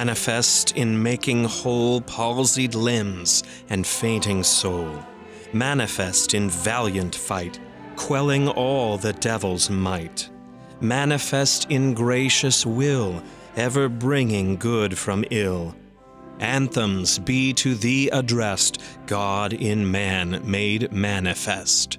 manifest in making whole palsied limbs and fainting soul, manifest in valiant fight, quelling all the devil's might, manifest in gracious will, ever bringing good from ill. Anthems be to thee addressed, God in man made manifest.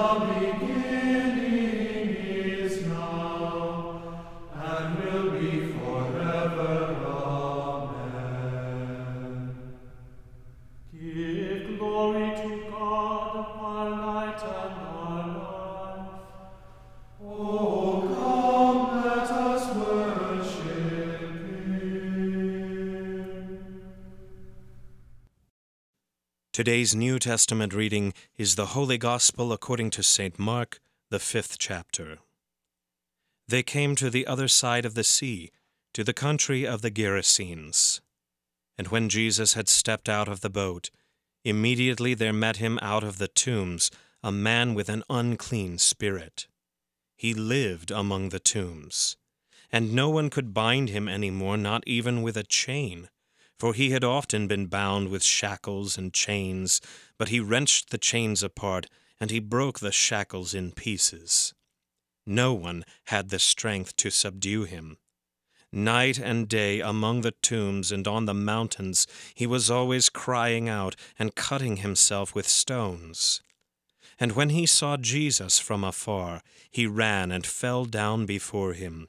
was Today's New Testament reading is the Holy Gospel according to St. Mark, the fifth chapter. They came to the other side of the sea, to the country of the Gerasenes. And when Jesus had stepped out of the boat, immediately there met him out of the tombs a man with an unclean spirit. He lived among the tombs, and no one could bind him any more, not even with a chain for he had often been bound with shackles and chains, but he wrenched the chains apart, and he broke the shackles in pieces. No one had the strength to subdue him. Night and day among the tombs and on the mountains he was always crying out and cutting himself with stones. And when he saw Jesus from afar, he ran and fell down before him.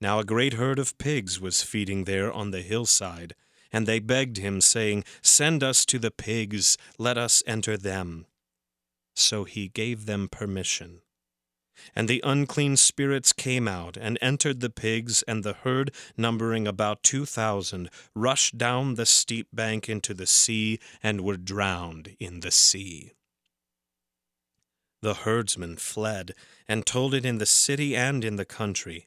Now a great herd of pigs was feeding there on the hillside, and they begged him, saying, Send us to the pigs, let us enter them. So he gave them permission. And the unclean spirits came out and entered the pigs, and the herd, numbering about two thousand, rushed down the steep bank into the sea and were drowned in the sea. The herdsmen fled and told it in the city and in the country,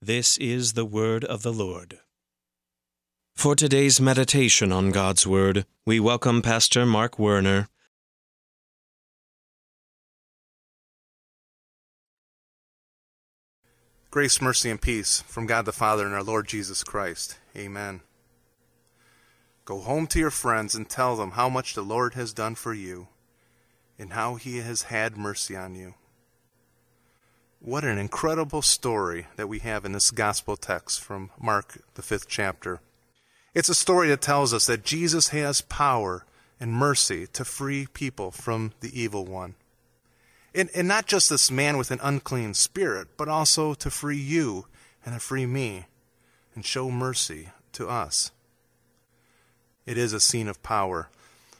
This is the word of the Lord. For today's meditation on God's Word, we welcome Pastor Mark Werner Grace, mercy, and peace from God the Father and our Lord Jesus Christ. Amen. Go home to your friends and tell them how much the Lord has done for you and how he has had mercy on you. What an incredible story that we have in this gospel text from Mark, the fifth chapter. It's a story that tells us that Jesus has power and mercy to free people from the evil one. And, and not just this man with an unclean spirit, but also to free you and to free me and show mercy to us. It is a scene of power.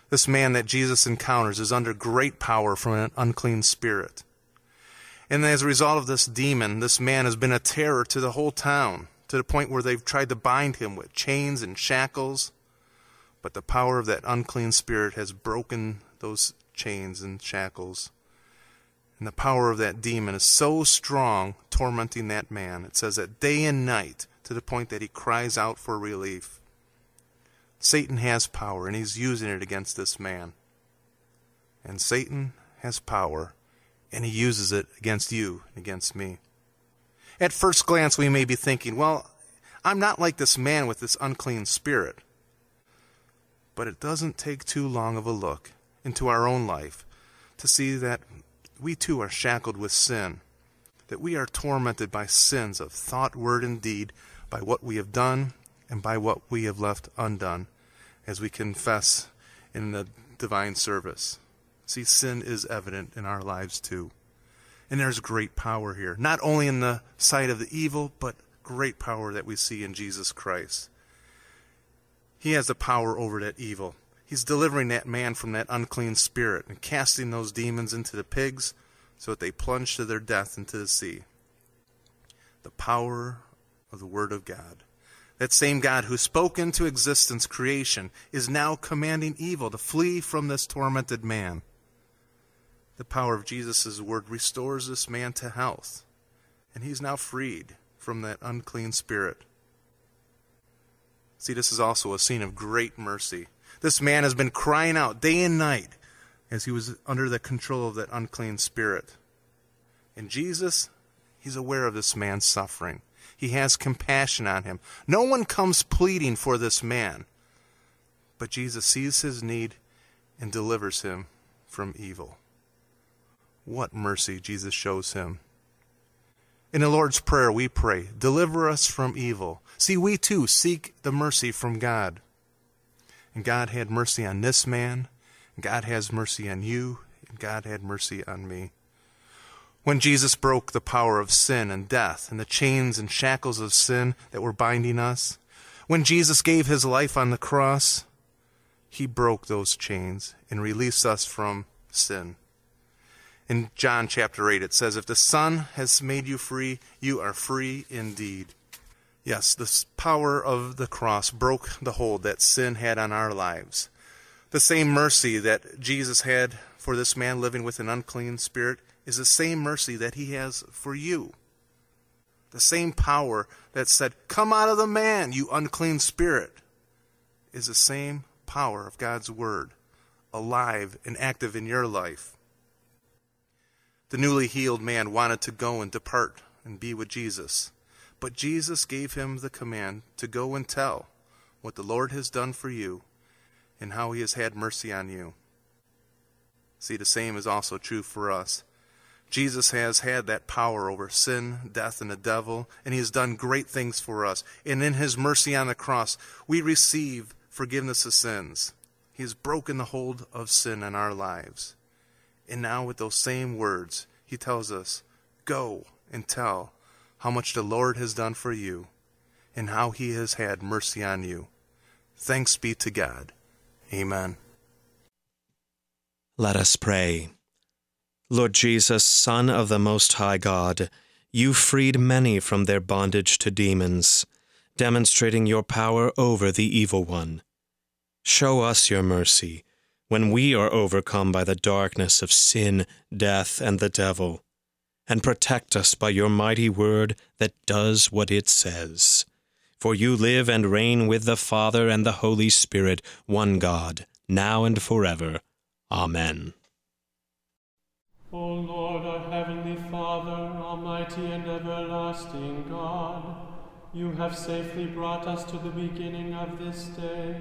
This man that Jesus encounters is under great power from an unclean spirit. And as a result of this demon, this man has been a terror to the whole town, to the point where they've tried to bind him with chains and shackles. But the power of that unclean spirit has broken those chains and shackles and the power of that demon is so strong, tormenting that man. It says that day and night, to the point that he cries out for relief. Satan has power, and he's using it against this man. And Satan has power, and he uses it against you and against me. At first glance, we may be thinking, well, I'm not like this man with this unclean spirit. But it doesn't take too long of a look into our own life to see that we too are shackled with sin, that we are tormented by sins of thought, word, and deed, by what we have done and by what we have left undone, as we confess in the divine service. See, sin is evident in our lives too. And there's great power here, not only in the sight of the evil, but great power that we see in Jesus Christ. He has the power over that evil. He's delivering that man from that unclean spirit and casting those demons into the pigs so that they plunge to their death into the sea. The power of the Word of God. That same God who spoke into existence creation is now commanding evil to flee from this tormented man. The power of Jesus' word restores this man to health, and he's now freed from that unclean spirit. See, this is also a scene of great mercy this man has been crying out day and night as he was under the control of that unclean spirit. And Jesus, he's aware of this man's suffering. He has compassion on him. No one comes pleading for this man, but Jesus sees his need and delivers him from evil. What mercy Jesus shows him. In the Lord's Prayer, we pray, Deliver us from evil. See, we too seek the mercy from God. And God had mercy on this man. And God has mercy on you. And God had mercy on me. When Jesus broke the power of sin and death and the chains and shackles of sin that were binding us, when Jesus gave his life on the cross, he broke those chains and released us from sin. In John chapter 8, it says, If the Son has made you free, you are free indeed. Yes, the power of the cross broke the hold that sin had on our lives. The same mercy that Jesus had for this man living with an unclean spirit is the same mercy that he has for you. The same power that said, Come out of the man, you unclean spirit, is the same power of God's Word, alive and active in your life. The newly healed man wanted to go and depart and be with Jesus, but Jesus gave him the command to go and tell what the Lord has done for you and how he has had mercy on you. See, the same is also true for us. Jesus has had that power over sin, death, and the devil, and he has done great things for us. And in his mercy on the cross, we receive forgiveness of sins. He has broken the hold of sin in our lives. And now, with those same words, he tells us, Go and tell how much the Lord has done for you and how he has had mercy on you. Thanks be to God. Amen. Let us pray. Lord Jesus, Son of the Most High God, you freed many from their bondage to demons, demonstrating your power over the evil one. Show us your mercy when we are overcome by the darkness of sin, death, and the devil, and protect us by your mighty word that does what it says. For you live and reign with the Father and the Holy Spirit, one God, now and forever. Amen. O Lord, our heavenly Father, almighty and everlasting God, you have safely brought us to the beginning of this day.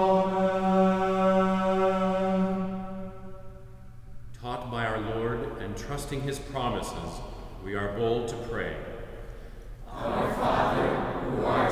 Trusting his promises, we are bold to pray. Our Father, who Let